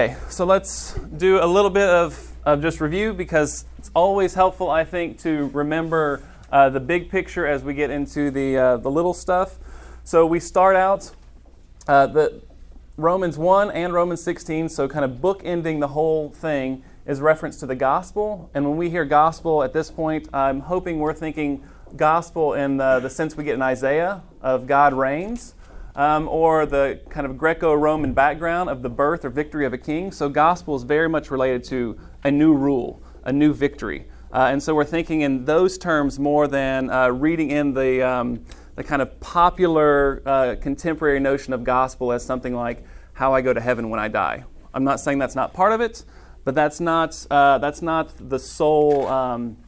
Okay, so let's do a little bit of, of just review because it's always helpful, I think, to remember uh, the big picture as we get into the, uh, the little stuff. So we start out uh, the Romans 1 and Romans 16, so kind of bookending the whole thing is reference to the gospel. And when we hear gospel at this point, I'm hoping we're thinking gospel in the, the sense we get in Isaiah of God reigns um, or the kind of Greco Roman background of the birth or victory of a king. So, gospel is very much related to a new rule, a new victory. Uh, and so, we're thinking in those terms more than uh, reading in the, um, the kind of popular uh, contemporary notion of gospel as something like how I go to heaven when I die. I'm not saying that's not part of it, but that's not, uh, that's not the sole um,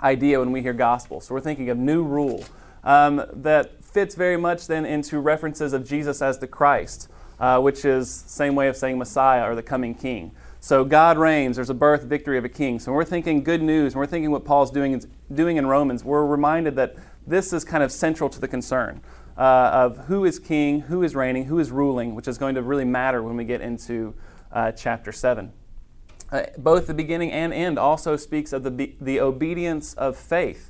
idea when we hear gospel. So, we're thinking of new rule. Um, that fits very much then into references of Jesus as the Christ, uh, which is same way of saying Messiah or the coming King. So God reigns. There's a birth, victory of a king. So when we're thinking good news, when we're thinking what Paul's doing doing in Romans, we're reminded that this is kind of central to the concern uh, of who is king, who is reigning, who is ruling, which is going to really matter when we get into uh, chapter seven. Uh, both the beginning and end also speaks of the, the obedience of faith.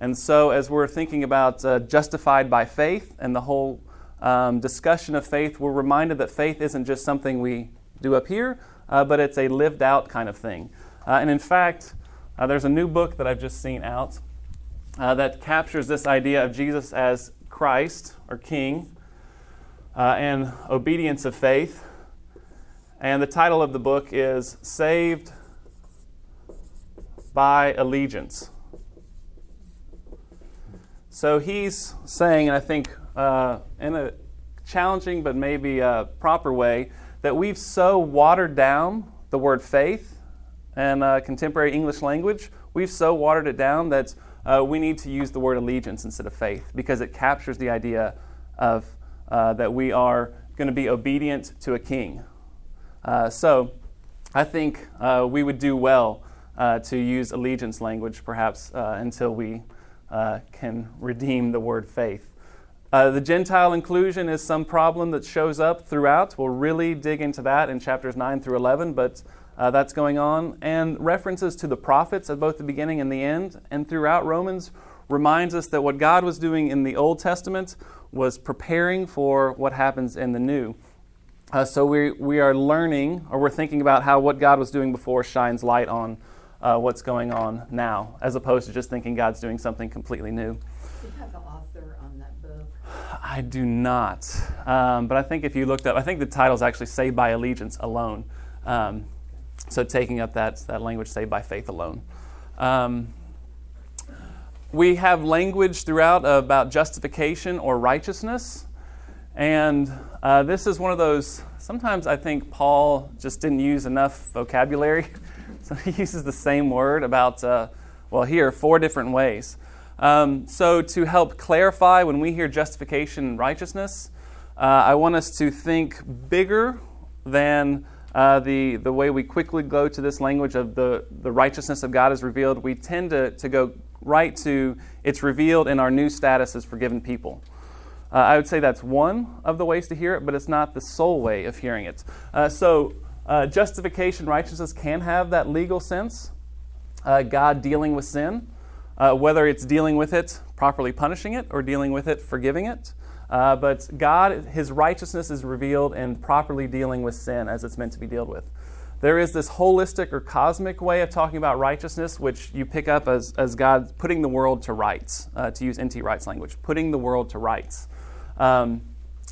And so, as we're thinking about uh, justified by faith and the whole um, discussion of faith, we're reminded that faith isn't just something we do up here, uh, but it's a lived out kind of thing. Uh, and in fact, uh, there's a new book that I've just seen out uh, that captures this idea of Jesus as Christ or King uh, and obedience of faith. And the title of the book is Saved by Allegiance. So he's saying, and I think uh, in a challenging but maybe a proper way, that we've so watered down the word faith and uh, contemporary English language, we've so watered it down that uh, we need to use the word allegiance instead of faith because it captures the idea of uh, that we are going to be obedient to a king. Uh, so I think uh, we would do well to use allegiance language perhaps until we uh, can redeem the word faith. Uh, the Gentile inclusion is some problem that shows up throughout. We'll really dig into that in chapters 9 through 11, but uh, that's going on. And references to the prophets at both the beginning and the end, and throughout Romans, reminds us that what God was doing in the Old Testament was preparing for what happens in the New. Uh, so we, we are learning, or we're thinking about how what God was doing before shines light on uh, what's going on now, as opposed to just thinking God's doing something completely new. Do you have the author on that book? I do not. Um, but I think if you looked up, I think the title is actually Saved by Allegiance Alone. Um, so taking up that, that language, Saved by Faith Alone. Um, we have language throughout about justification or righteousness. And uh, this is one of those, sometimes I think Paul just didn't use enough vocabulary. So he uses the same word about, uh, well, here, four different ways. Um, so to help clarify, when we hear justification and righteousness, uh, I want us to think bigger than uh, the, the way we quickly go to this language of the, the righteousness of God is revealed. We tend to, to go right to it's revealed in our new status as forgiven people. Uh, I would say that's one of the ways to hear it, but it's not the sole way of hearing it. Uh, so uh, justification, righteousness can have that legal sense. Uh, God dealing with sin, uh, whether it's dealing with it, properly punishing it, or dealing with it, forgiving it. Uh, but God, His righteousness is revealed in properly dealing with sin as it's meant to be dealt with. There is this holistic or cosmic way of talking about righteousness, which you pick up as, as God putting the world to rights, uh, to use N.T. Wright's language, putting the world to rights. Um,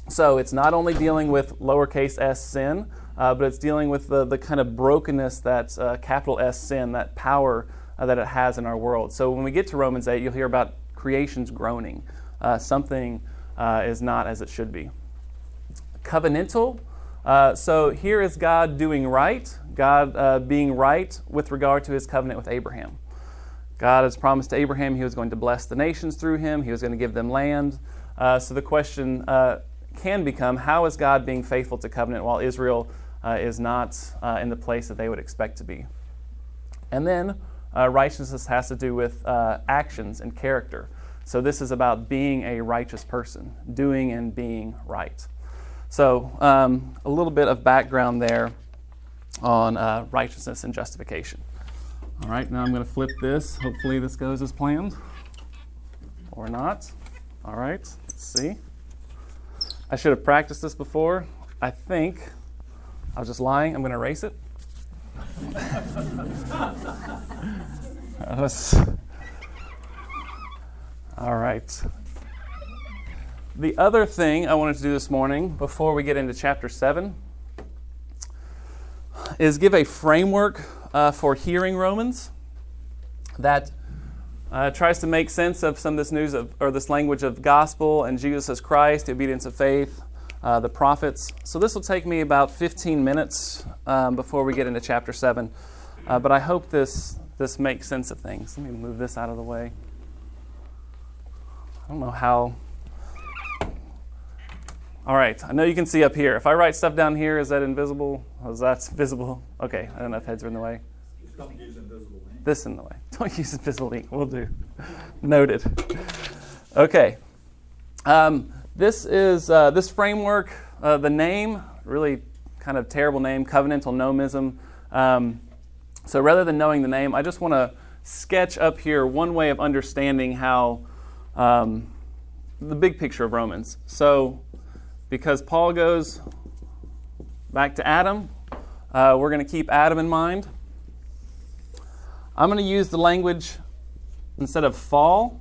so it's not only dealing with lowercase s sin, uh, but it's dealing with the, the kind of brokenness that uh, capital S sin, that power uh, that it has in our world. So when we get to Romans 8, you'll hear about creation's groaning. Uh, something uh, is not as it should be. Covenantal. Uh, so here is God doing right, God being right with regard to his covenant with Abraham. God has promised to Abraham he was going to bless the nations through him, he was going to give them land. so the question can become how is God being faithful to covenant while Israel uh, is not uh, in the place that they would expect to be. And then uh, righteousness has to do with uh, actions and character. So this is about being a righteous person, doing and being right. So um, a little bit of background there. on uh, righteousness and justification. All right, now I'm going to flip this. Hopefully, this goes as planned or not. All right, let's see. I should have practiced this before. I think I was just lying. I'm going to erase it. all right. The other thing I wanted to do this morning before we get into chapter 7 is give a framework uh, for hearing Romans that uh, tries to make sense of some of this news of, or this language of gospel and Jesus as Christ, the obedience of faith, uh, the prophets. So this will take me about 15 minutes um, before we get into chapter 7. Uh, but I hope this, this makes sense of things. Let me move this out of the way. I don't know how. All right, I know you can see up here. If I write stuff down here, is that invisible? Is that visible? Okay, I don't know if heads are in the way. Don't use invisible ink. This in the way. Don't use invisible ink. We'll do. Noted. Okay. Um, this is uh, this framework. Uh, the name, really kind of terrible name, covenantal nomism. Um, so rather than knowing the name, I just want to sketch up here one way of understanding how um, the big picture of Romans. So, because Paul goes back to Adam, uh, we're going to keep Adam in mind. I'm going to use the language instead of fall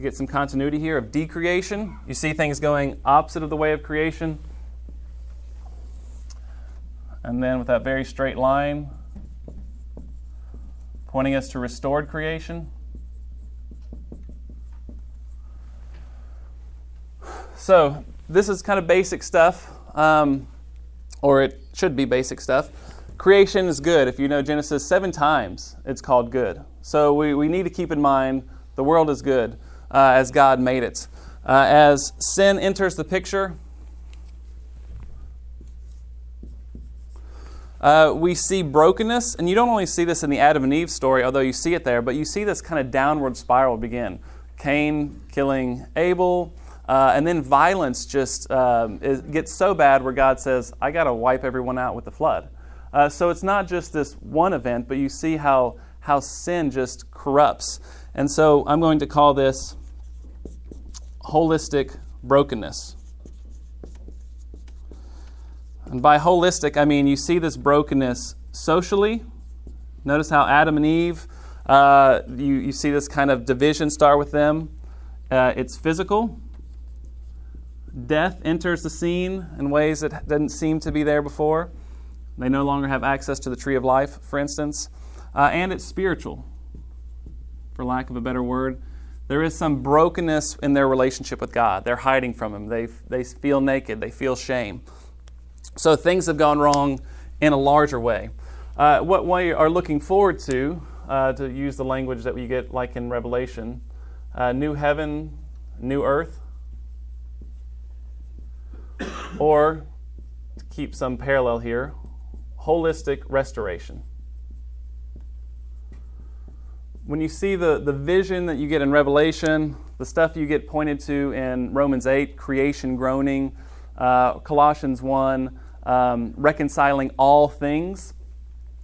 to get some continuity here of decreation. You see things going opposite of the way of creation. And then with that very straight line, pointing us to restored creation. So, this is kind of basic stuff, um, or it should be basic stuff creation is good. If you know Genesis, seven times it's called good. So we, we need to keep in mind the world is good uh, as God made it. Uh, as sin enters the picture, uh, we see brokenness, and you don't only see this in the Adam and Eve story, although you see it there, but you see this kind of downward spiral begin. Cain killing Abel, uh, and then violence just um, gets so bad where God says, I got to wipe everyone out with the flood. Uh, so it's not just this one event, but you see how, how sin just corrupts. And so I'm going to call this holistic brokenness. And by holistic, I mean you see this brokenness socially. Notice how Adam and Eve, uh, you, you see this kind of division start with them. Uh, it's physical. Death enters the scene in ways that didn't seem to be there before. They no longer have access to the tree of life, for instance. Uh, and it's spiritual, for lack of a better word. There is some brokenness in their relationship with God. They're hiding from Him. They, they feel naked. They feel shame. So things have gone wrong in a larger way. Uh, what we are looking forward to, uh, to use the language that we get like in Revelation, uh, new heaven, new earth, or to keep some parallel here, holistic restoration. When you see the, the vision that you get in Revelation, the stuff you get pointed to in Romans 8, creation groaning, uh, Colossians 1, um, reconciling all things,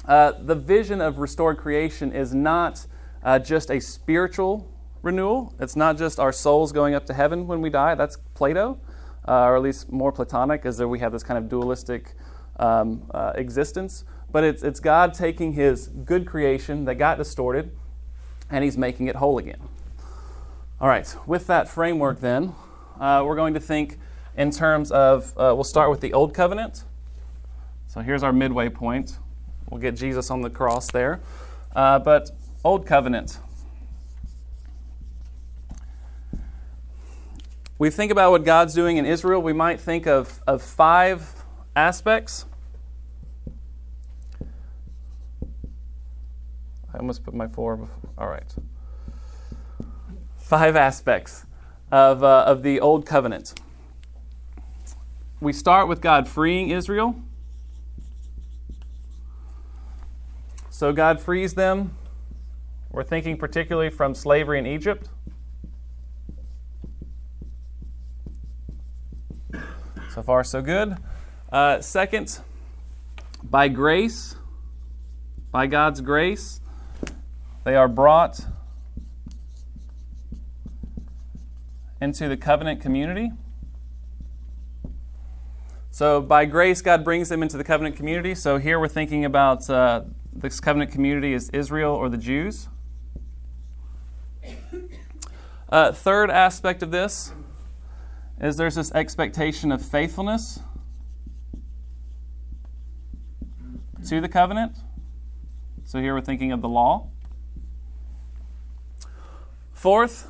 uh, the vision of restored creation is not uh, just a spiritual renewal. It's not just our souls going up to heaven when we die. That's Plato, uh, or at least more Platonic, as though we have this kind of dualistic um, uh, existence, but it's, it's God taking his good creation that got distorted and he's making it whole again. All right, with that framework, then, uh, we're going to think in terms of, uh, we'll start with the Old Covenant. So here's our midway point. We'll get Jesus on the cross there. Uh, but Old Covenant. We think about what God's doing in Israel, we might think of, of five aspects. I almost put my four. Before. All right. Five aspects of, uh, of the Old Covenant. We start with God freeing Israel. So God frees them. We're thinking particularly from slavery in Egypt. So far, so good. Uh, second, by grace, by God's grace, they are brought into the covenant community. So, by grace, God brings them into the covenant community. So, here we're thinking about uh, this covenant community is Israel or the Jews. Uh, third aspect of this is there's this expectation of faithfulness to the covenant. So, here we're thinking of the law. Fourth,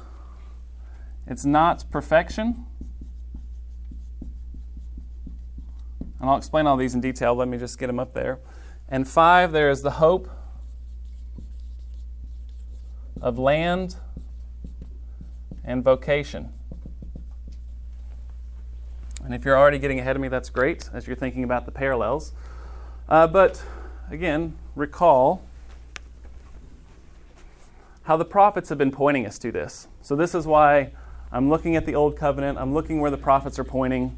it's not perfection. And I'll explain all these in detail. Let me just get them up there. And five, there is the hope of land and vocation. And if you're already getting ahead of me, that's great as you're thinking about the parallels. Uh, but again, recall how the prophets have been pointing us to this. So, this is why I'm looking at the Old Covenant, I'm looking where the prophets are pointing.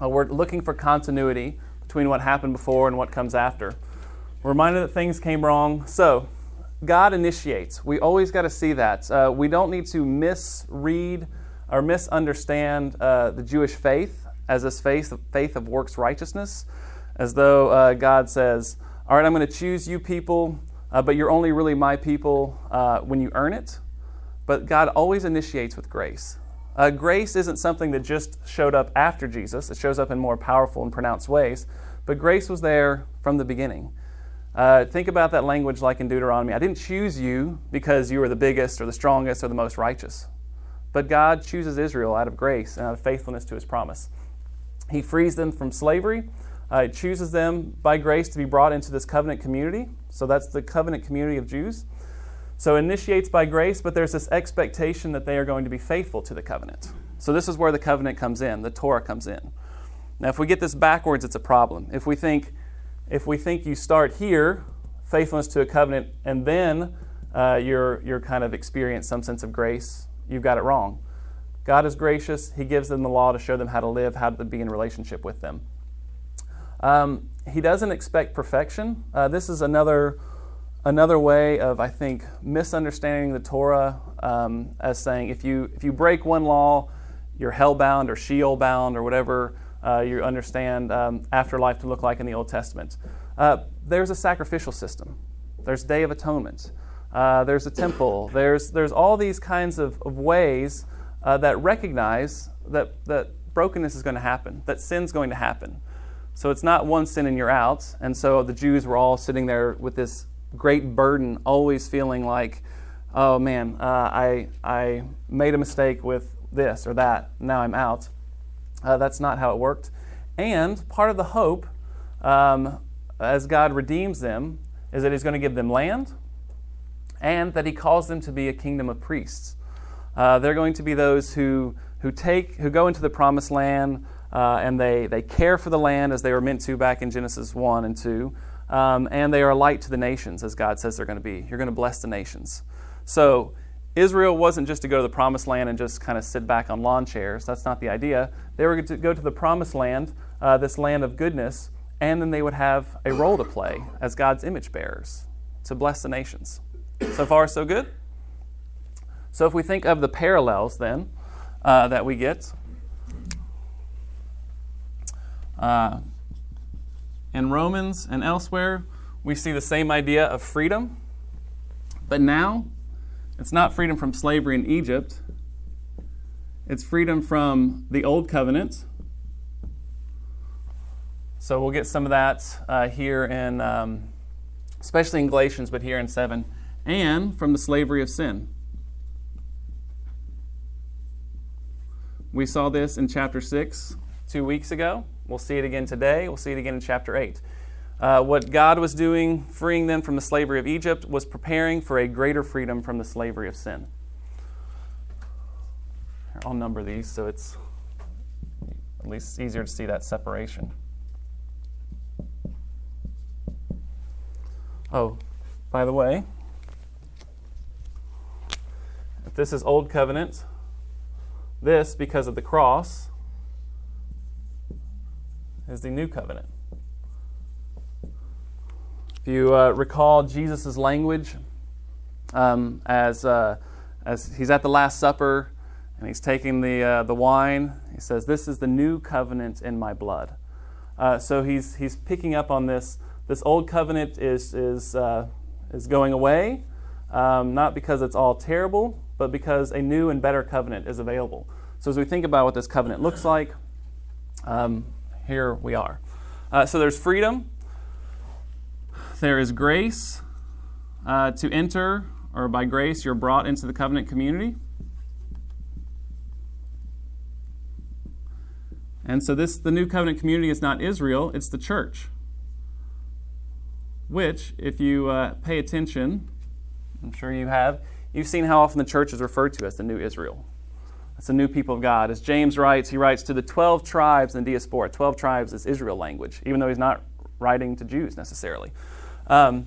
Uh, we're looking for continuity between what happened before and what comes after. We're reminded that things came wrong. So, God initiates. We always got to see that. Uh, we don't need to misread or misunderstand uh, the Jewish faith as this faith, faith of works righteousness, as though uh, God says, All right, I'm going to choose you people, uh, but you're only really my people uh, when you earn it. But God always initiates with grace. Uh, grace isn't something that just showed up after Jesus, it shows up in more powerful and pronounced ways. But grace was there from the beginning. Uh, think about that language like in Deuteronomy. I didn't choose you because you were the biggest or the strongest or the most righteous. But God chooses Israel out of grace and out of faithfulness to his promise. He frees them from slavery. Uh, he chooses them by grace to be brought into this covenant community. So that's the covenant community of Jews. So initiates by grace, but there's this expectation that they are going to be faithful to the covenant. So this is where the covenant comes in, the Torah comes in. Now if we get this backwards, it's a problem. If we think if we think you start here, faithfulness to a covenant, and then uh, you're, you're kind of experience some sense of grace, you've got it wrong. God is gracious. He gives them the law to show them how to live, how to be in relationship with them. Um, he doesn't expect perfection. Uh, this is another another way of, I think, misunderstanding the Torah um, as saying if you, if you break one law, you're hellbound or Sheol bound or whatever uh, you understand um, afterlife to look like in the Old Testament. Uh, there's a sacrificial system, there's Day of Atonement, uh, there's a temple, there's, there's all these kinds of, of ways uh, that recognize that, that brokenness is going to happen, that sin's going to happen. So it's not one sin and you're out. And so the Jews were all sitting there with this great burden, always feeling like, oh man, uh, I, I made a mistake with this or that, now I'm out. Uh, that's not how it worked. And part of the hope, um, as God redeems them, is that He's going to give them land and that He calls them to be a kingdom of priests. Uh, they're going to be those who, who, take, who go into the promised land uh, and they, they care for the land as they were meant to back in Genesis 1 and 2. Um, and they are a light to the nations, as God says they're going to be. You're going to bless the nations. So, Israel wasn't just to go to the promised land and just kind of sit back on lawn chairs. That's not the idea. They were to go to the promised land, uh, this land of goodness, and then they would have a role to play as God's image bearers to bless the nations. So far, so good? So, if we think of the parallels then uh, that we get, uh, in Romans and elsewhere, we see the same idea of freedom. But now, it's not freedom from slavery in Egypt, it's freedom from the Old Covenant. So we'll get some of that uh, here in, um, especially in Galatians, but here in 7, and from the slavery of sin. We saw this in chapter 6 two weeks ago. We'll see it again today. We'll see it again in chapter 8. Uh, what God was doing, freeing them from the slavery of Egypt, was preparing for a greater freedom from the slavery of sin. I'll number these so it's at least easier to see that separation. Oh, by the way, if this is Old Covenant, this, because of the cross, is the new covenant. If you uh, recall Jesus' language um, as, uh, as he's at the Last Supper and he's taking the, uh, the wine, he says, This is the new covenant in my blood. Uh, so he's, he's picking up on this. This old covenant is, is, uh, is going away, um, not because it's all terrible, but because a new and better covenant is available. So as we think about what this covenant looks like, um, here we are. Uh, so there's freedom, there is grace uh, to enter, or by grace, you're brought into the covenant community. And so this the new covenant community is not Israel, it's the church. Which, if you uh, pay attention, I'm sure you have, you've seen how often the church is referred to as the new Israel. It's the new people of God. As James writes, he writes to the 12 tribes in diaspora. 12 tribes is Israel language, even though he's not writing to Jews necessarily. Um,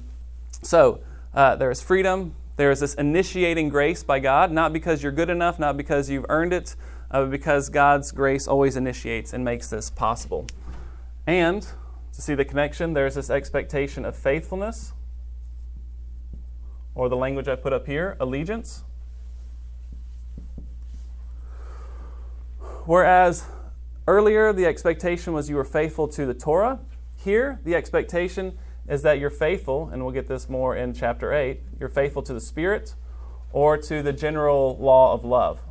so uh, there is freedom. There is this initiating grace by God, not because you're good enough, not because you've earned it, uh, because God's grace always initiates and makes this possible. And to see the connection, there's this expectation of faithfulness, or the language I put up here, allegiance. Whereas earlier the expectation was you were faithful to the Torah, here the expectation is that you're faithful, and we'll get this more in chapter 8, you're faithful to the Spirit or to the general law of love.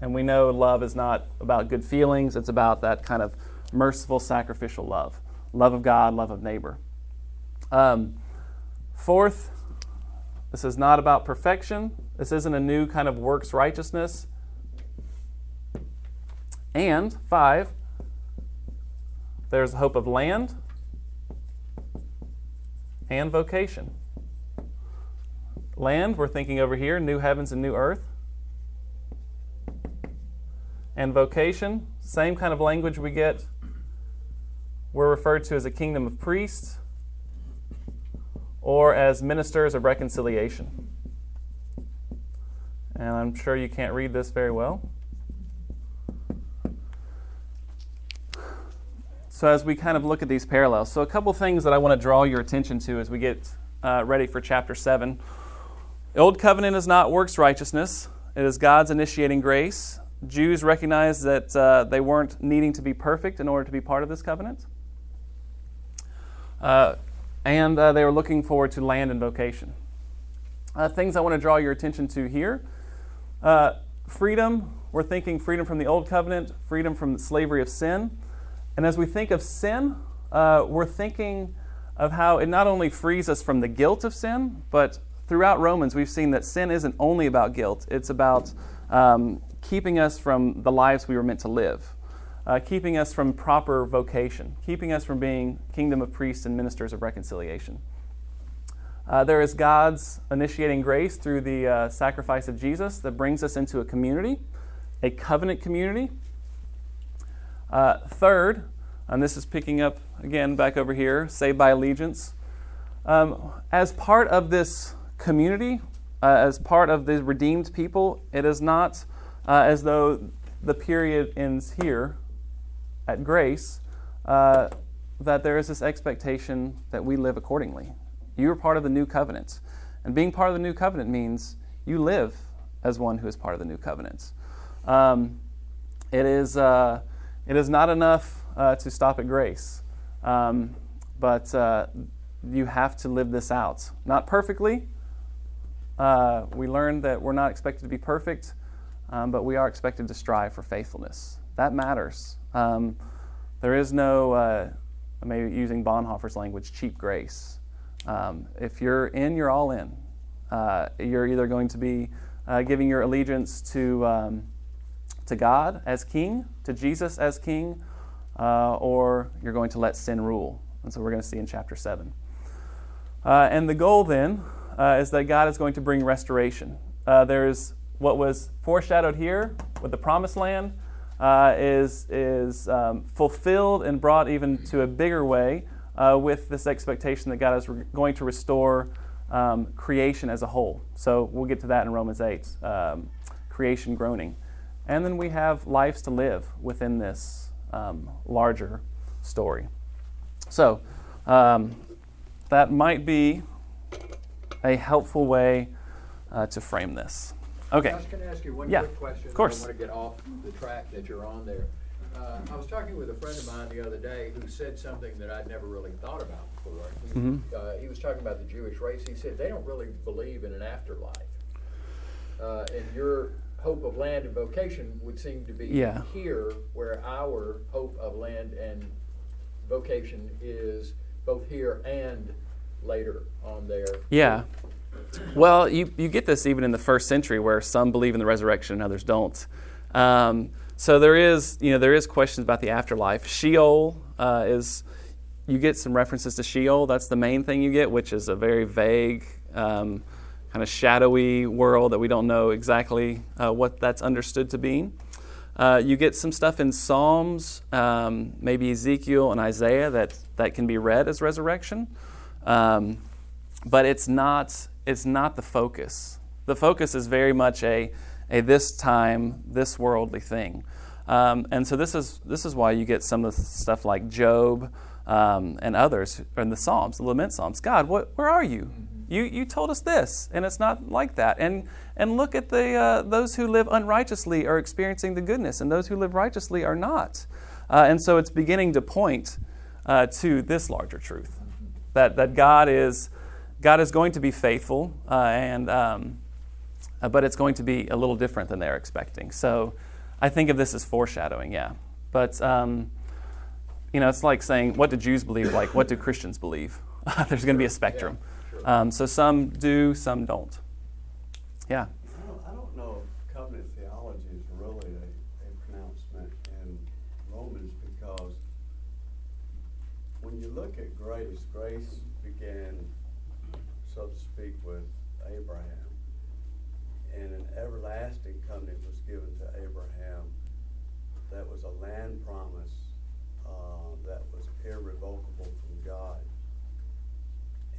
And we know love is not about good feelings, it's about that kind of merciful, sacrificial love love of God, love of neighbor. Um, fourth, this is not about perfection. This isn't a new kind of works righteousness. And five, there's hope of land and vocation. Land, we're thinking over here, new heavens and new earth. And vocation, same kind of language we get. We're referred to as a kingdom of priests or as ministers of reconciliation. And I'm sure you can't read this very well. So, as we kind of look at these parallels, so a couple things that I want to draw your attention to as we get uh, ready for chapter 7. The Old covenant is not works righteousness, it is God's initiating grace. Jews recognized that uh, they weren't needing to be perfect in order to be part of this covenant. Uh, and uh, they were looking forward to land and vocation. Uh, things I want to draw your attention to here uh, freedom, we're thinking freedom from the Old covenant, freedom from the slavery of sin. And as we think of sin, uh, we're thinking of how it not only frees us from the guilt of sin, but throughout Romans, we've seen that sin isn't only about guilt, it's about um, keeping us from the lives we were meant to live, uh, keeping us from proper vocation, keeping us from being kingdom of priests and ministers of reconciliation. Uh, there is God's initiating grace through the uh, sacrifice of Jesus that brings us into a community, a covenant community uh, third, and this is picking up again back over here, saved by allegiance. Um, as part of this community, uh, as part of the redeemed people, it is not uh, as though the period ends here at grace, uh, that there is this expectation that we live accordingly. You are part of the new covenant. And being part of the new covenant means you live as one who is part of the new covenant. Um, it is uh, it is not enough uh, to stop at grace, um, but uh, you have to live this out. Not perfectly. Uh, we learned that we're not expected to be perfect, um, but we are expected to strive for faithfulness. That matters. Um, there is no, uh, maybe using Bonhoeffer's language, cheap grace. Um, if you're in, you're all in. Uh, you're either going to be uh, giving your allegiance to um, to God as king, to Jesus as king, uh, or you're going to let sin rule. And so we're going to see in chapter 7. Uh, and the goal then uh, is that God is going to bring restoration. Uh, there's what was foreshadowed here with the promised land is, is um, fulfilled and brought even to a bigger way uh, with this expectation that God is re- going to restore um, creation as a whole. So we'll get to that in Romans 8, um, creation groaning. and then we have lives to live within this um, larger story. So, um, that might be a helpful way uh, to frame this. Okay. Josh, can I ask you one Yeah, quick question? of course. I want to get off the track that you're on there. Uh, I was talking with a friend of mine the other day who said something that I'd never really thought about before. He, Mhm. uh, he was talking about the Jewish race. He said they don't really believe in an afterlife. Uh, and your hope of land and vocation would seem to be Yeah. here, where our hope of land and vocation is both here and later on there. Yeah. Well, you, you get this even in the first century where some believe in the resurrection and others don't. Um, so there is, you know, there is questions about the afterlife. Sheol uh, is, you get some references to Sheol. That's the main thing you get, which is a very vague, um, kind of shadowy world that we don't know exactly uh, what that's understood to be. Uh, you get some stuff in Psalms, um, maybe Ezekiel and Isaiah that, that can be read as resurrection. Um, but it's not it's not the focus. The focus is very much a, a this time, this worldly thing. Um, and so this is this is why you get some of the stuff like Job um, and others in the Psalms, the lament Psalms. God, what, where are you? You you told us this, and it's not like that. And and look at the uh, those who live unrighteously are experiencing the goodness, and those who live righteously are not. Uh, and so it's beginning to point uh, to this larger truth that that God is God is going to be faithful, uh, and um, uh, but it's going to be a little different than they're expecting. So I think of this as foreshadowing, yeah. But um, you know, it's like saying, what do Jews believe? Like, what do Christians believe? There's going to be a spectrum. Yeah, sure. Um, so some do, some don't. Yeah. I don't, I don't know if covenant theology is really a, a pronouncement in Romans because when you look at grace, grace began, so to speak, with Abraham. And an everlasting covenant was given to Abraham that was a land promise uh, that was irrevocable from God.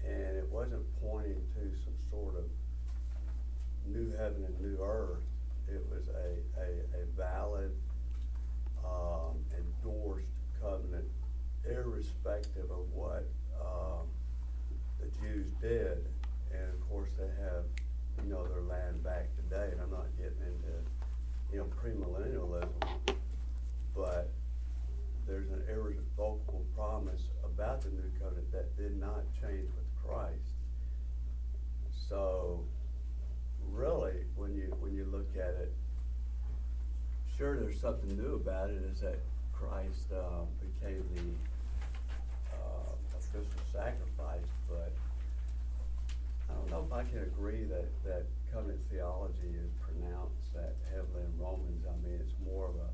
And it wasn't pointing to some sort of new heaven and new earth. It was a, a, a valid, um, endorsed covenant, irrespective of what, um, the Jews did. And of course, they have, you know, their land back today, and I'm not getting into, you know, premillennialism, but there's an irrevocable promise about the new covenant that did not change with Christ. So, really, when you when you look at it, sure, there's something new about it. Is that Christ uh, became the uh, official sacrifice, but I don't know if I can agree that that covenant theology is pronounced that heavily in Romans. I mean, it's more of a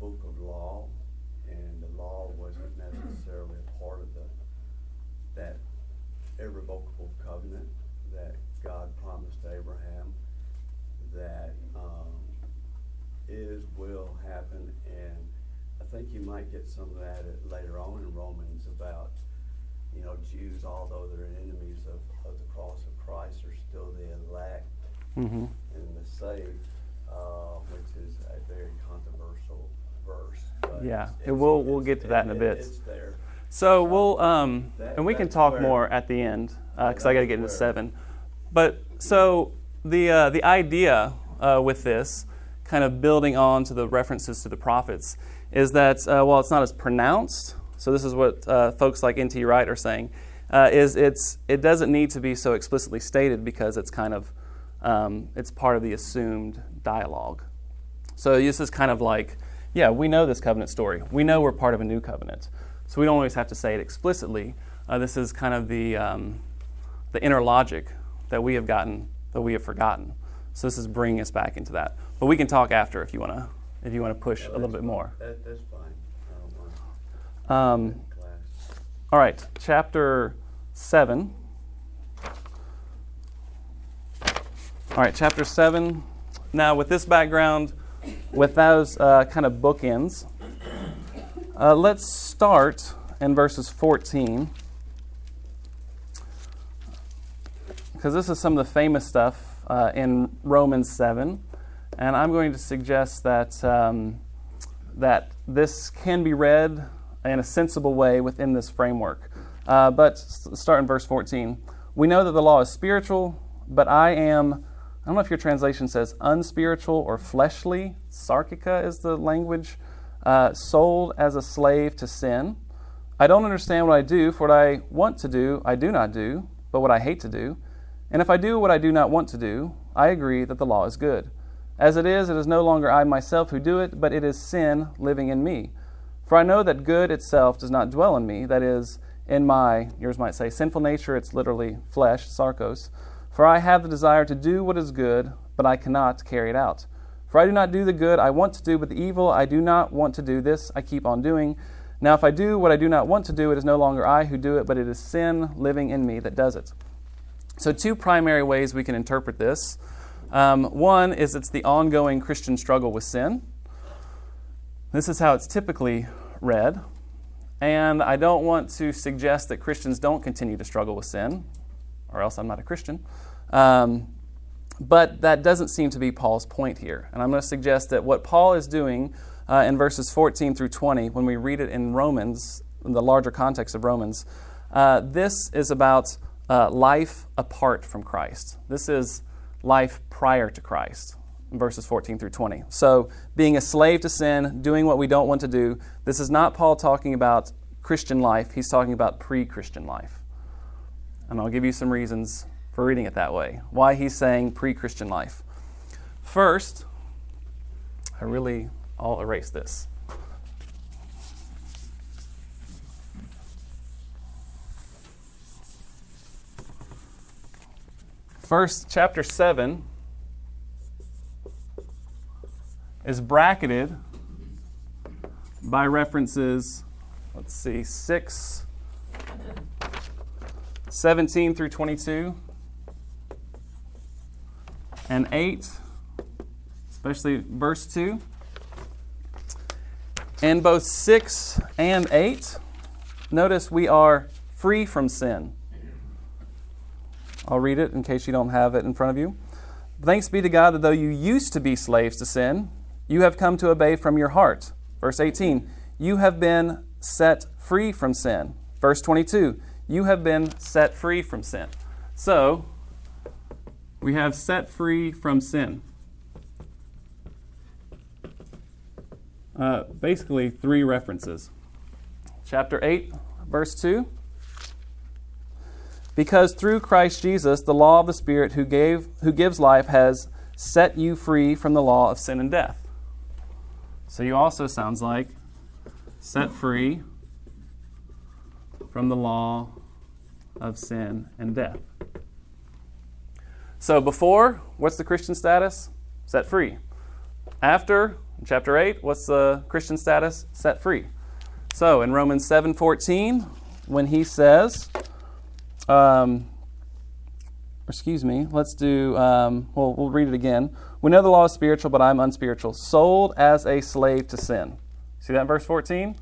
book of law, and the law wasn't necessarily a part of the that irrevocable covenant that God promised Abraham that um, is, will happen, and I think you might get some of that later on in Romans about, you know, Jews, although they're enemies of, of the cross of Christ, are still the elect Mm-hmm. and the saved, uh, which is a very controversial verse. but Yeah, it's- it will- we'll get to that in a it- bit. It's there. So we'll, um, That- and we can talk where- more at the end because Yeah, I got to get into where- seven. But so the uh, the idea uh, with this, kind of building on to the references to the prophets, is that uh, while it's not as pronounced, so this is what uh, folks like N.T. Wright are saying, uh, is it's it doesn't need to be so explicitly stated because it's kind of um, it's part of the assumed dialogue. So this is kind of like, yeah, we know this covenant story. We know we're part of a new covenant. So we don't always have to say it explicitly. Uh, this is kind of the, um, the inner logic that we have gotten, that we have forgotten. So this is bringing us back into that. But we can talk after if you want to, if you want to push a little bit more. That, that's fine. Um, all right, chapter 7. All right, chapter 7. Now, with this background, with those uh, kind of bookends, uh, let's start in verses 14. Because this is some of the famous stuff uh, in Romans 7. And I'm going to suggest that, um, that this can be read in a sensible way within this framework. Uh, but start in verse 14. We know that the law is spiritual, but I am, I don't know if your translation says unspiritual or fleshly. Sarkica is the language. Uh, sold as a slave to sin. I don't understand what I do, for what I want to do, I do not do, but what I hate to do. And if I do what I do not want to do, I agree that the law is good. As it is, it is no longer I myself who do it, but it is sin living in me. For I know that good itself does not dwell in me, that is, in my, yours might say, sinful nature, it's literally flesh, sarkos. For I have the desire to do what is good, but I cannot carry it out. For I do not do the good I want to do, but the evil I do not want to do, this I keep on doing. Now, if I do what I do not want to do, it is no longer I who do it, but it is sin living in me that does it. So, two primary ways we can interpret this. Um, one is it's the ongoing Christian struggle with sin. This is how it's typically read. And I don't want to suggest that Christians don't continue to struggle with sin, or else I'm not a Christian. Um, but that doesn't seem to be Paul's point here. And I'm going to suggest that what Paul is doing uh, in verses 14 through 20, when we read it in Romans, in the larger context of Romans, uh, this is about uh, life apart from Christ. This is life prior to Christ, verses 14 through 20. So, being a slave to sin, doing what we don't want to do, this is not Paul talking about Christian life, he's talking about pre Christian life. And I'll give you some reasons for reading it that way. Why he's saying pre Christian life. First, I really, I'll erase this. First, chapter 7 is bracketed by references, let's see, 6, 17 through 22, and 8, especially verse 2. In both 6 and 8, notice we are free from sin. I'll read it in case you don't have it in front of you. Thanks be to God that though you used to be slaves to sin, you have come to obey from your heart. Verse 18, you have been set free from sin. Verse 22, you have been set free from sin. So, we have set free from sin. Uh, basically, three references. Chapter 8, verse 2. Because through Christ Jesus, the law of the Spirit who, gave, who gives life has set you free from the law of sin and death. So you also sounds like set free from the law of sin and death. So before, what's the Christian status? Set free. After, chapter 8, what's the Christian status? Set free. So in Romans 7:14, when he says, um, excuse me, let's do, um, well, we'll read it again. We know the law is spiritual, but I'm unspiritual, sold as a slave to sin. See that in verse 14?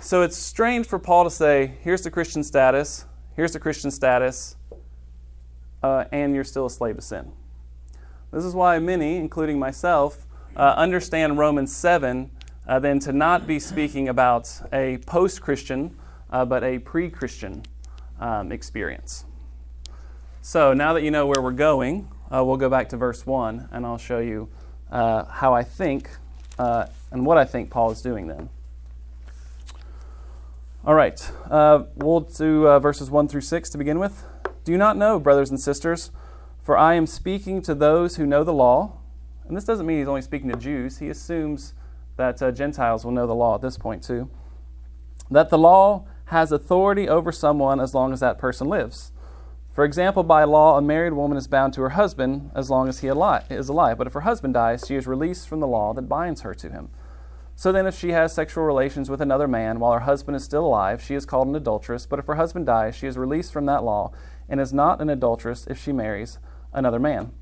So it's strange for Paul to say, here's the Christian status, here's the Christian status, uh, and you're still a slave to sin. This is why many, including myself, uh, understand Romans 7 uh, then to not be speaking about a post Christian, uh, but a pre Christian um, experience. So now that you know where we're going, uh, we'll go back to verse 1 and I'll show you uh, how I think uh, and what I think Paul is doing then. All right, uh, we'll do verses 1 through 6 to begin with. Do not know, brothers and sisters, for I am speaking to those who know the law. And this doesn't mean he's only speaking to Jews, he assumes that uh, Gentiles will know the law at this point too. That the law has authority over someone as long as that person lives. For example, by law, a married woman is bound to her husband as long as he is alive. But if her husband dies, she is released from the law that binds her to him. So then, if she has sexual relations with another man while her husband is still alive, she is called an adulteress. But if her husband dies, she is released from that law and is not an adulteress if she marries another man.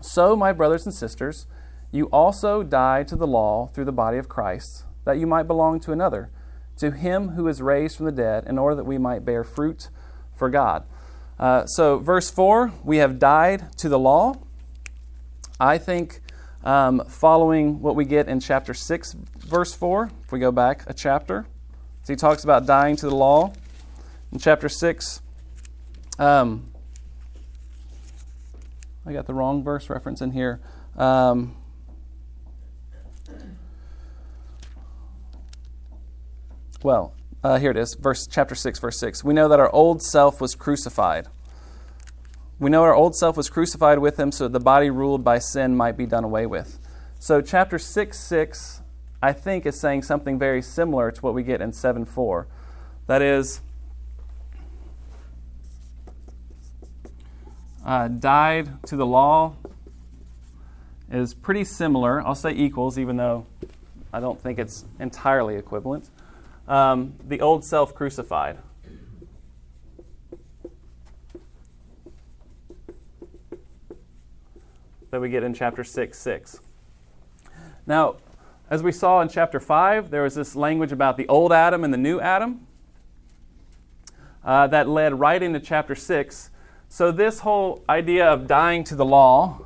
So, my brothers and sisters, you also died to the law through the body of Christ, that you might belong to another, to him who is raised from the dead, in order that we might bear fruit for God. Uh, so, verse 4, we have died to the law. I think um, following what we get in chapter 6, verse 4, if we go back a chapter, so he talks about dying to the law. In chapter 6, um, I got the wrong verse reference in here. Um, well, uh, here it is, verse chapter six, verse six. We know that our old self was crucified. We know our old self was crucified with him, so the body ruled by sin might be done away with. So chapter six, six, I think, is saying something very similar to what we get in seven four. That is, uh, died to the law is pretty similar. I'll say equals, even though I don't think it's entirely equivalent. Um, the old self crucified. That we get in chapter 6 6. Now, as we saw in chapter 5, there was this language about the old Adam and the new Adam uh, that led right into chapter 6. So, this whole idea of dying to the law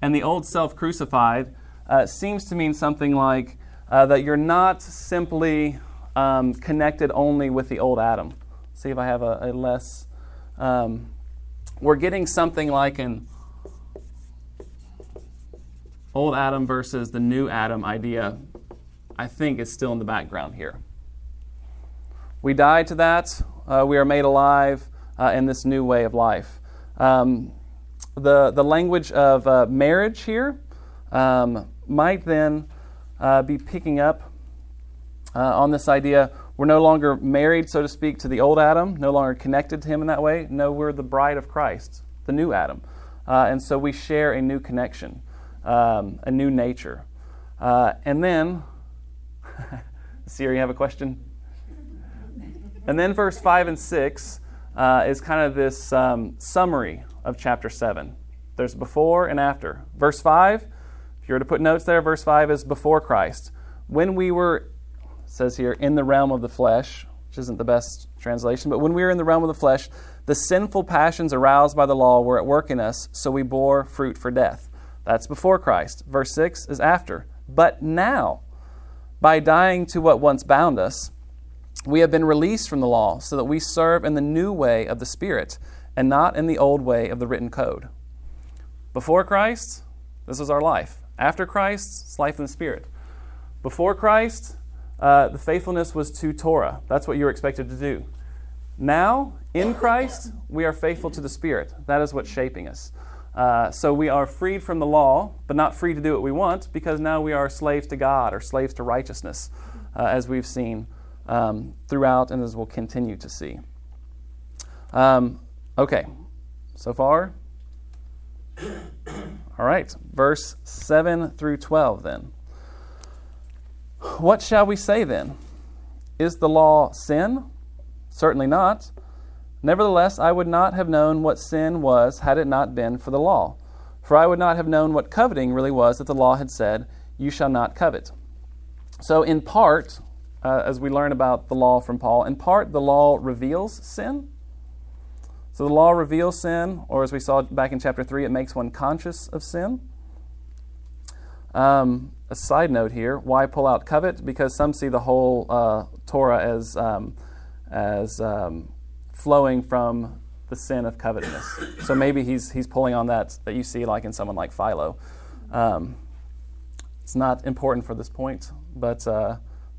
and the old self crucified uh, seems to mean something like uh, that you're not simply um, connected only with the old Adam. See if I have a, a less. Um, we're getting something like an old Adam versus the new Adam idea, I think, is still in the background here. We die to that, uh, we are made alive uh, in this new way of life. Um, the, the language of uh, marriage here um, might then uh, be picking up uh, on this idea we're no longer married, so to speak, to the old Adam, no longer connected to him in that way. No, we're the bride of Christ, the new Adam. Uh, and so we share a new connection, um, a new nature. Uh, and then, Siri, you have a question? And then verse 5 and 6 uh, is kind of this um, summary of chapter 7. There's before and after. Verse 5, if you were to put notes there, verse 5 is before Christ. When we were says here, in the realm of the flesh, which isn't the best translation, but when we were in the realm of the flesh, the sinful passions aroused by the law were at work in us, so we bore fruit for death. That's before Christ. Verse 6 is after. But now, by dying to what once bound us, we have been released from the law so that we serve in the new way of the Spirit and not in the old way of the written code. Before Christ, this was our life. After Christ, it's life in the Spirit. Before Christ, uh, the faithfulness was to Torah. That's what you were expected to do. Now, in Christ, we are faithful to the Spirit. That is what's shaping us. Uh, so we are freed from the law, but not free to do what we want because now we are slaves to God or slaves to righteousness, uh, as we've seen um, throughout and as we'll continue to see. Um, okay, so far? All right, verse 7 through 12 then. What shall we say then? Is the law sin? Certainly not. Nevertheless, I would not have known what sin was had it not been for the law. For I would not have known what coveting really was that the law had said, You shall not covet. So, in part, uh, as we learn about the law from Paul, in part, the law reveals sin. So, the law reveals sin, or as we saw back in chapter 3, it makes one conscious of sin. Um, a side note here why pull out covet? Because some see the whole uh, Torah as, um, as um, flowing from the sin of covetousness. so maybe he's, he's pulling on that that you see like in someone like Philo. Um, it's not important for this point, but uh,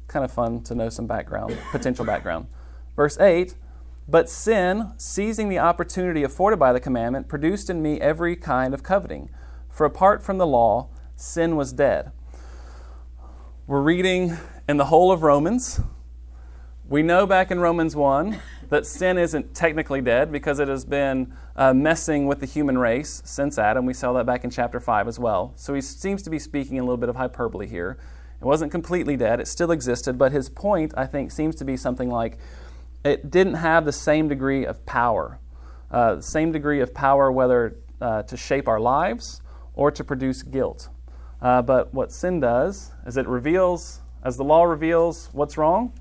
kind of fun to know some background, potential background. Verse 8 But sin, seizing the opportunity afforded by the commandment, produced in me every kind of coveting. For apart from the law, sin was dead. We're reading in the whole of Romans. We know back in Romans 1 that sin isn't technically dead because it has been uh, messing with the human race since Adam. We saw that back in chapter 5 as well. So he seems to be speaking a little bit of hyperbole here. It wasn't completely dead, it still existed, but his point, I think, seems to be something like it didn't have the same degree of power. Uh, same degree of power, whether uh, to shape our lives or to produce guilt. Uh, but what sin does is it reveals As the law reveals what's wrong,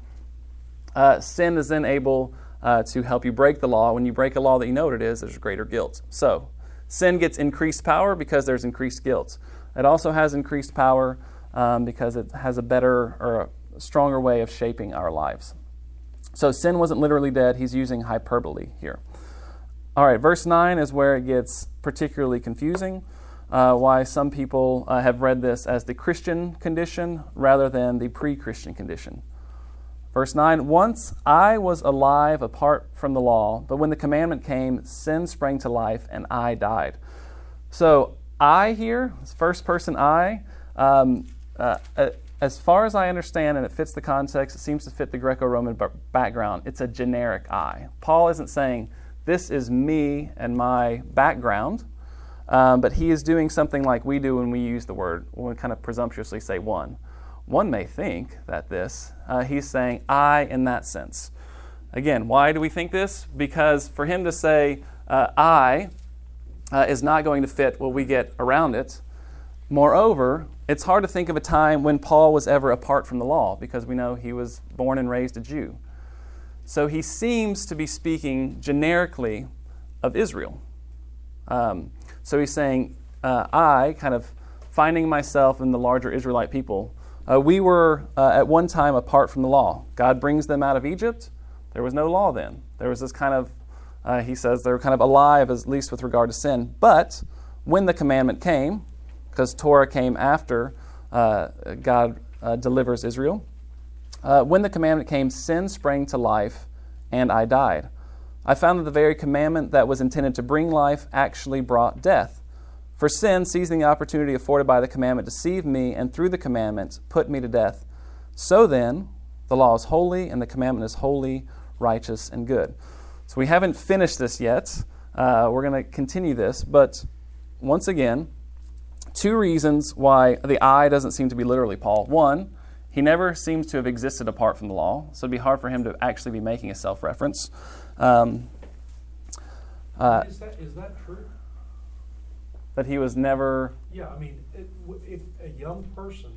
uh, sin is then able uh, to help you break the law. When you break a law that you know what it is, there's greater guilt. So, sin gets increased power because there's increased guilt. It also has increased power um, because it has a better or a stronger way of shaping our lives. So, sin wasn't literally dead. He's using hyperbole here. All right, verse 9 is where it gets particularly confusing. Uh, why some people uh, have read this as the Christian condition rather than the pre Christian condition. Verse 9 Once I was alive apart from the law, but when the commandment came, sin sprang to life and I died. So, I here, first person I, um, uh, uh, as far as I understand, and it fits the context, it seems to fit the Greco Roman background, it's a generic I. Paul isn't saying, This is me and my background. Um, but he is doing something like we do when we use the word, when we kind of presumptuously say one. One may think that this, uh, he's saying I in that sense. Again, why do we think this? Because for him to say uh, I uh, is not going to fit what we get around it. Moreover, it's hard to think of a time when Paul was ever apart from the law because we know he was born and raised a Jew. So he seems to be speaking generically of Israel. Um, so he's saying, uh, I, kind of finding myself in the larger Israelite people, uh, we were uh, at one time apart from the law. God brings them out of Egypt. There was no law then. There was this kind of, uh, he says, they're kind of alive, at least with regard to sin. But when the commandment came, because Torah came after uh, God uh, delivers Israel, when the commandment came, sin sprang to life, and I died. I found that the very commandment that was intended to bring life actually brought death. For sin, seizing the opportunity afforded by the commandment, deceived me, and through the commandment put me to death. So then, the law is holy, and the commandment is holy, righteous, and good. So we haven't finished this yet. Uh, we're going to continue this, but once again, two reasons why the I doesn't seem to be literally Paul. One, he never seems to have existed apart from the law, so it'd be hard for him to actually be making a self reference. Um, uh, is, that, is that true? that he was never. Yeah, I mean, it, if a young person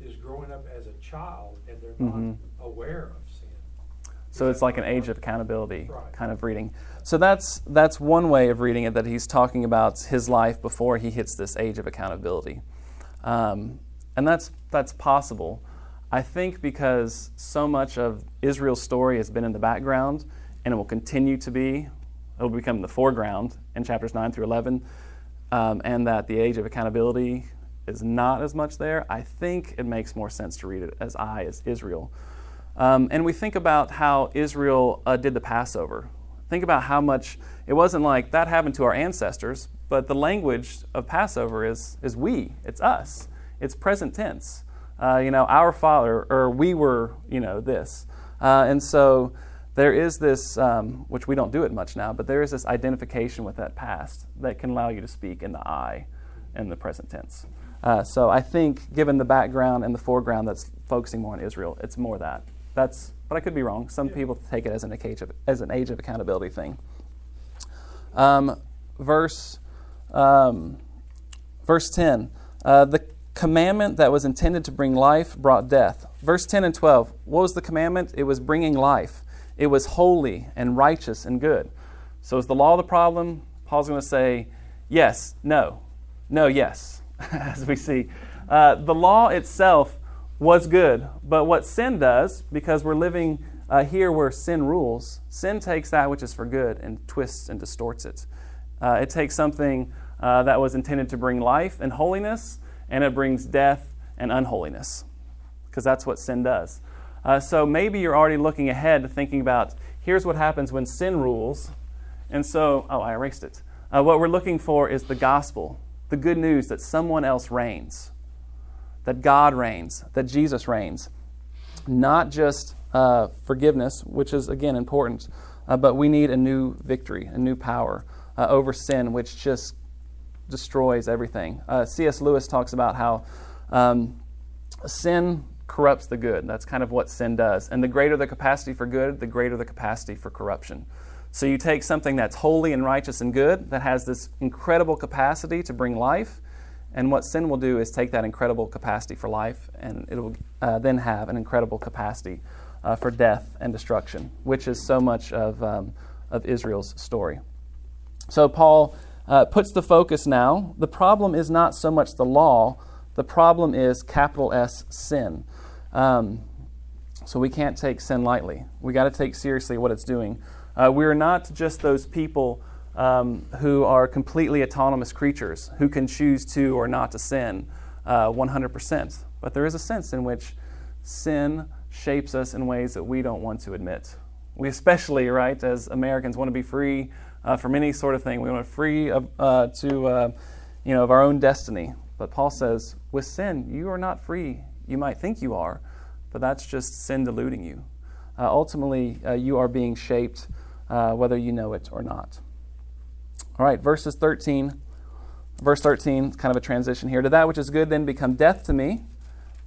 is growing up as a child and they're not mm-hmm. aware of sin. So it's like an age of accountability right. kind of reading. So that's that's one way of reading it that he's talking about his life before he hits this age of accountability, um, and that's that's possible. I think because so much of Israel's story has been in the background, and it will continue to be. It will become the foreground in chapters nine through eleven um, and that the age of accountability is not as much there, I think it makes more sense to read it as I, as Israel. Um, and we think about how Israel uh, did the Passover. Think about how much it wasn't like that happened to our ancestors, but the language of Passover is, is we, it's us, it's present tense. Uh, you know, our father, or we were, you know, this. Uh, and so there is this, um, which we don't do it much now, but there is this identification with that past that can allow you to speak in the I in the present tense. Uh, so I think, given the background and the foreground that's focusing more on Israel, it's more that. That's, but I could be wrong. Some people take it as an age of, as an age of accountability thing. Um, verse, um, verse 10 uh, The commandment that was intended to bring life brought death. Verse 10 and 12. What was the commandment? It was bringing life. It was holy and righteous and good. So is the law the problem? Paul's going to say, yes, no, no, yes, as we see. Uh, the law itself was good, but what sin does, because we're living uh, here where sin rules, sin takes that which is for good and twists and distorts it. Uh, it takes something uh, that was intended to bring life and holiness, and it brings death and unholiness, because that's what sin does. Uh, so maybe you're already looking ahead thinking about here's what happens when sin rules. And so, oh, I erased it. Uh, what we're looking for is the gospel, the good news that someone else reigns, that God reigns, that Jesus reigns. Not just uh, forgiveness, which is, again, important, uh, but we need a new victory, a new power uh, over sin, which just destroys everything. Uh, C.S. Lewis talks about how um, sin corrupts the good. That's kind of what sin does. And the greater the capacity for good, the greater the capacity for corruption. So you take something that's holy and righteous and good, that has this incredible capacity to bring life, And what sin will do is take that incredible capacity for life, and it will uh, then have an incredible capacity uh, for death and destruction, which is so much of, um, of Israel's story. So Paul uh, puts the focus now. The problem is not so much the law, the problem is capital S sin. Um, so we can't take sin lightly. We got to take seriously what it's doing. Uh, we are not just those people um, who are completely autonomous creatures who can choose to or not to sin uh, 100%. But there is a sense in which sin shapes us in ways that we don't want to admit. We especially, right, as Americans, want to be free uh, from any sort of thing. We want to free of, uh, to, uh, you know, of our own destiny. But Paul says, with sin, you are not free. You might think you are, but that's just sin deluding you. Uh, ultimately, uh, you are being shaped uh, whether you know it or not. All right, verses 13. Verse 13, kind of a transition here. To that which is good then become death to me?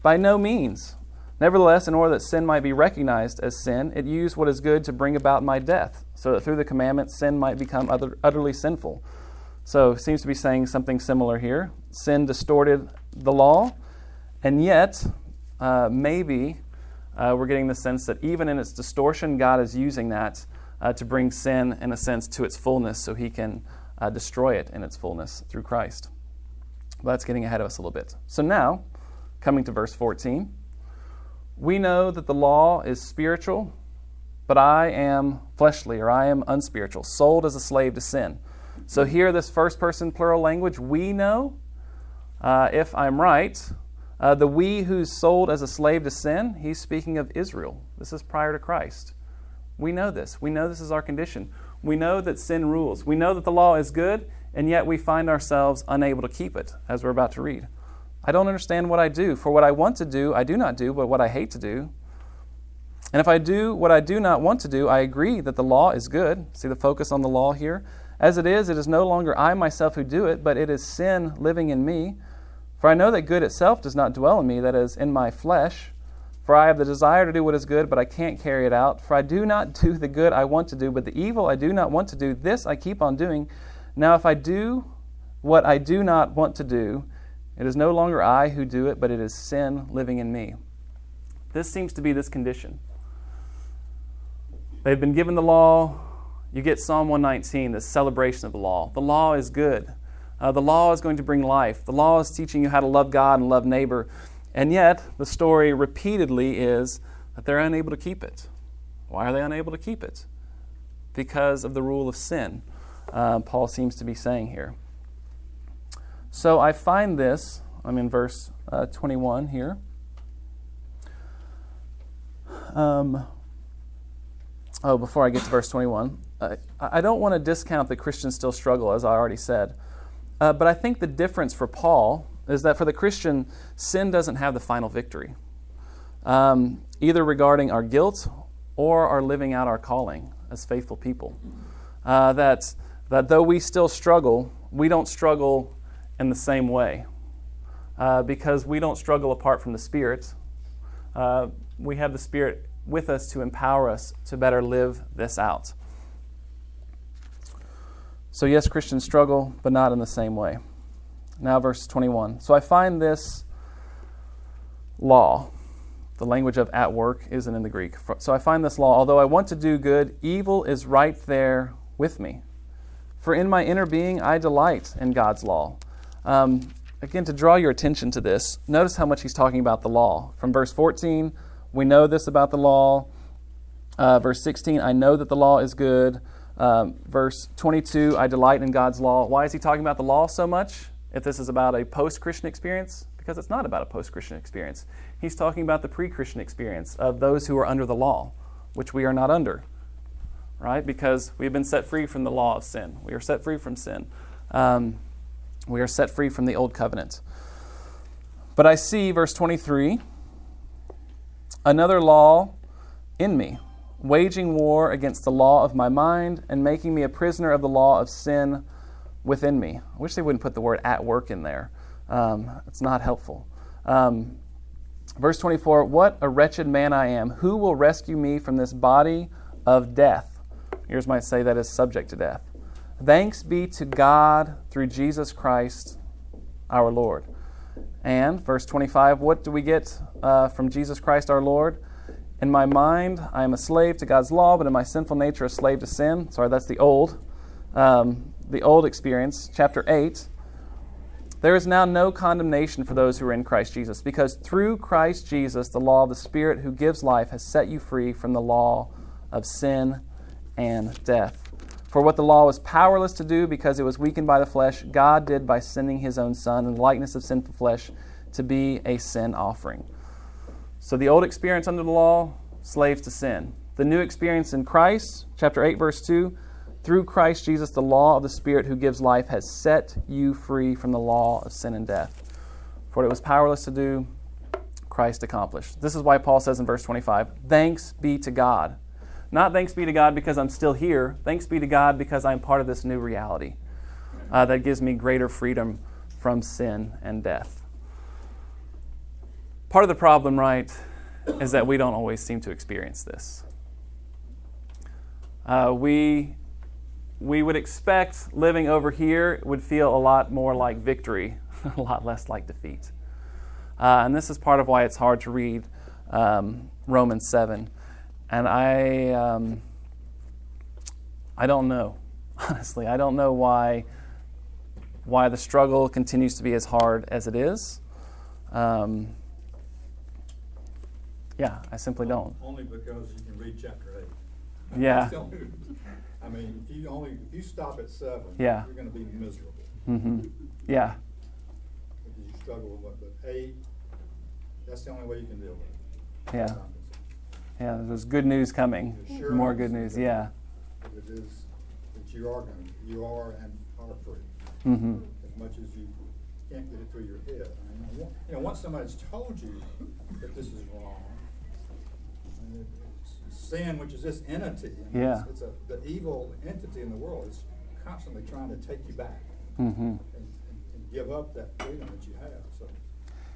By no means. Nevertheless, in order that sin might be recognized as sin, it used what is good to bring about my death, so that through the commandment sin might become utter, utterly sinful. So, seems to be saying something similar here. Sin distorted the law, and yet, uh, maybe uh, we're getting the sense that even in its distortion, God is using that uh, to bring sin, in a sense, to its fullness so he can uh, destroy it in its fullness through Christ. Well, that's getting ahead of us a little bit. So now, coming to verse 14, we know that the law is spiritual, but I am fleshly, or I am unspiritual, sold as a slave to sin. So here, this first person plural language, we know, uh, if I'm right, uh, the we who's sold as a slave to sin, he's speaking of Israel. This is prior to Christ. We know this. We know this is our condition. We know that sin rules. We know that the law is good, and yet we find ourselves unable to keep it, as we're about to read. I don't understand what I do. For what I want to do, I do not do, but what I hate to do. And if I do what I do not want to do, I agree that the law is good. See the focus on the law here? As it is, it is no longer I myself who do it, but it is sin living in me. For I know that good itself does not dwell in me, that is, in my flesh. For I have the desire to do what is good, but I can't carry it out. For I do not do the good I want to do, but the evil I do not want to do, this I keep on doing. Now, if I do what I do not want to do, it is no longer I who do it, but it is sin living in me. This seems to be this condition. They've been given the law. You get Psalm 119, this celebration of the law. The law is good. Uh, the law is going to bring life. The law is teaching you how to love God and love neighbor. And yet, the story repeatedly is that they're unable to keep it. Why are they unable to keep it? Because of the rule of sin, uh, Paul seems to be saying here. So I find this, I'm in verse uh, 21 here. Um, oh, before I get to verse 21, uh, I don't want to discount that Christians still struggle, as I already said. Uh, but I think the difference for Paul is that for the Christian, sin doesn't have the final victory, um, either regarding our guilt or our living out our calling as faithful people. Uh, that, that though we still struggle, we don't struggle in the same way uh, because we don't struggle apart from the Spirit. Uh, we have the Spirit with us to empower us to better live this out. So, yes, Christians struggle, but not in the same way. Now, verse 21. So I find this law, the language of at work isn't in the Greek. So I find this law, although I want to do good, evil is right there with me. For in my inner being I delight in God's law. Um, again, to draw your attention to this, notice how much he's talking about the law. From verse 14, we know this about the law. Uh, verse 16, I know that the law is good. Um, verse 22, I delight in God's law. Why is he talking about the law so much? if this is about a post Christian experience, because it's not about a post Christian experience. He's talking about the pre Christian experience of those who are under the law, which we are not under, right? Because we've been set free from the law of sin. We are set free from sin. Um, we are set free from the old covenant. But I see, verse 23, another law in me, waging war against the law of my mind and making me a prisoner of the law of sin within me. I wish they wouldn't put the word at work in there. Um, it's not helpful. Um, verse 24 What a wretched man I am. Who will rescue me from this body of death? Yours might say that is subject to death. Thanks be to God through Jesus Christ our Lord. And verse 25, what do we get uh, from Jesus Christ our Lord? In my mind, I am a slave to God's law, but in my sinful nature, a slave to sin. Sorry, that's the old, um, the old experience. Chapter 8. There is now no condemnation for those who are in Christ Jesus, because through Christ Jesus, the law of the Spirit who gives life has set you free from the law of sin and death. For what the law was powerless to do because it was weakened by the flesh, God did by sending his own Son in the likeness of sinful flesh to be a sin offering. So the old experience under the law, slaves to sin. The new experience in Christ, chapter 8, verse 2, through Christ Jesus, the law of the Spirit who gives life has set you free from the law of sin and death. For what it was powerless to do, Christ accomplished. This is why Paul says in verse 25, Thanks be to God. Not thanks be to God because I'm still here. Thanks be to God because I'm part of this new reality uh, that gives me greater freedom from sin and death. Part of the problem, right, is that we don't always seem to experience this. Uh, we we would expect living over here would feel a lot more like victory, a lot less like defeat. Uh, and this is part of why it's hard to read um, Romans 7. And I, um, I don't know, honestly. I don't know why, why the struggle continues to be as hard as it is. Um, yeah, I simply don't. Only because you can read chapter eight. Yeah. That's the only- I mean, if you only, if you stop at seven. Yeah. You're gonna be miserable, Mm-hmm. Yeah, because you struggle with what, but eight, that's the only way you can deal with it. Yeah. yeah. There's good news coming. Sure. More good news. Yeah. It is, that you are gonna, you are and are free, Mm-hmm. as much as you can't get it through your head. I mean, you know, once somebody's told you that this is wrong, and it- it's sin, which is this entity. I mean, it's- Yeah. It's a, the evil entity in the world is constantly trying to take you back hmm and, and and give up that freedom that you have, so.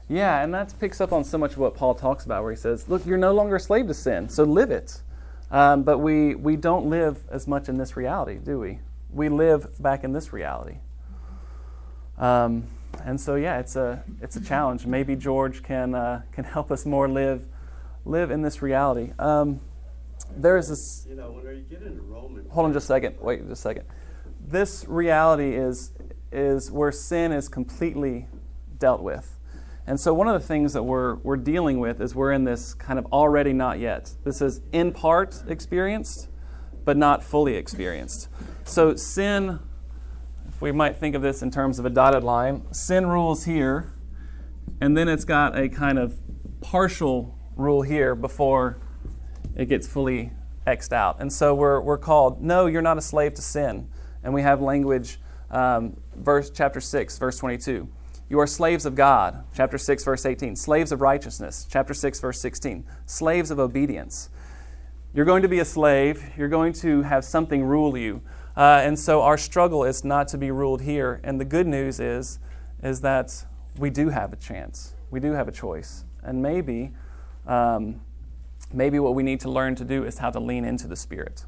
Yeah, and that picks up on so much of what Paul talks about, where he says, "Look, you're no longer a slave to sin, so live it." Um, but we we don't live as much in this reality, do we? We live back in this reality. Um, and so, yeah, it's a it's a challenge. Maybe George can uh, can help us more live live in this reality. Um, there is this You know, when you get into Romans. hold on just a second. Wait just a second. This reality is is where sin is completely dealt with. And so one of the things that we're we're dealing with is we're in this kind of already not yet. This is in part experienced, but not fully experienced. So sin if we might think of this in terms of a dotted line, sin rules here, and then it's got a kind of partial rule here before it gets fully xed out. And so we're, we're called, no, you're not a slave to sin. And we have language, um, verse chapter 6, verse 22. You are slaves of God, chapter 6, verse 18. Slaves of righteousness, chapter 6, verse 16. Slaves of obedience. You're going to be a slave. You're going to have something rule you. Uh, and so our struggle is not to be ruled here. And the good news is, is that we do have a chance. We do have a choice. And maybe, um, maybe what we need to learn to do is how to lean into the Spirit,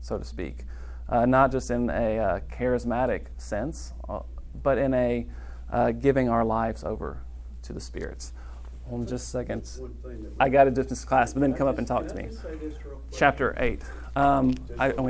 so to speak. Uh, not just in a uh, charismatic sense, uh, but in a uh, giving our lives over to the Spirit. Hold on just a second. I got to dismiss class, but then come up and talk to me. Chapter 8. Um, I,